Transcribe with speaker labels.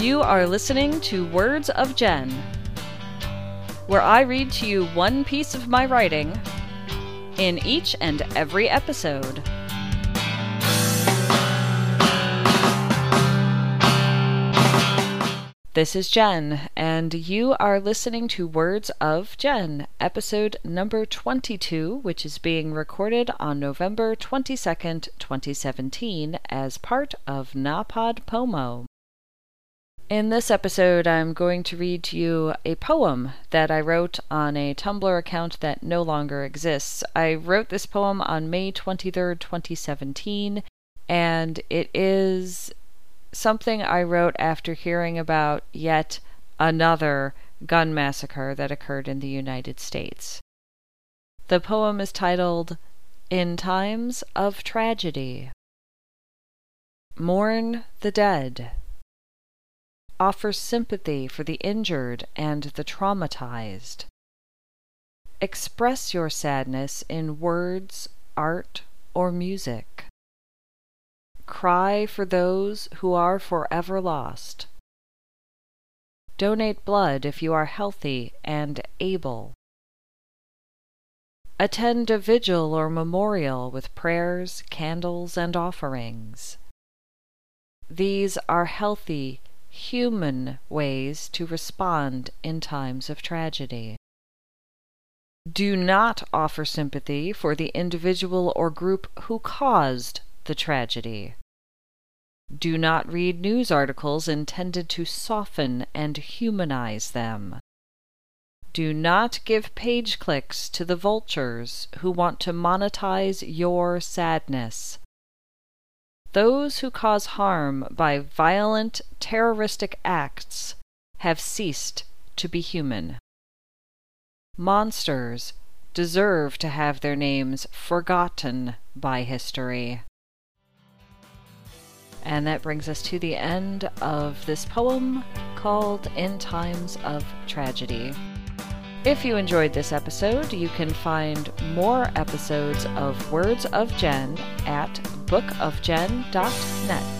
Speaker 1: You are listening to Words of Jen, where I read to you one piece of my writing in each and every episode. This is Jen, and you are listening to Words of Jen, episode number 22, which is being recorded on November 22nd, 2017, as part of NaPodPoMo. In this episode, I'm going to read to you a poem that I wrote on a Tumblr account that no longer exists. I wrote this poem on May 23rd, 2017, and it is something I wrote after hearing about yet another gun massacre that occurred in the United States. The poem is titled In Times of Tragedy. Mourn the dead. Offer sympathy for the injured and the traumatized. Express your sadness in words, art, or music. Cry for those who are forever lost. Donate blood if you are healthy and able. Attend a vigil or memorial with prayers, candles, and offerings. These are healthy, human ways to respond in times of tragedy. Do not offer sympathy for the individual or group who caused the tragedy. Do not read news articles intended to soften and humanize them. Do not give page clicks to the vultures who want to monetize your sadness. Those who cause harm by violent, terroristic acts have ceased to be human. Monsters deserve to have their names forgotten by history. And that brings us to the end of this poem called In Times of Tragedy. If you enjoyed this episode, you can find more episodes of Words of Jen at bookofjen.net.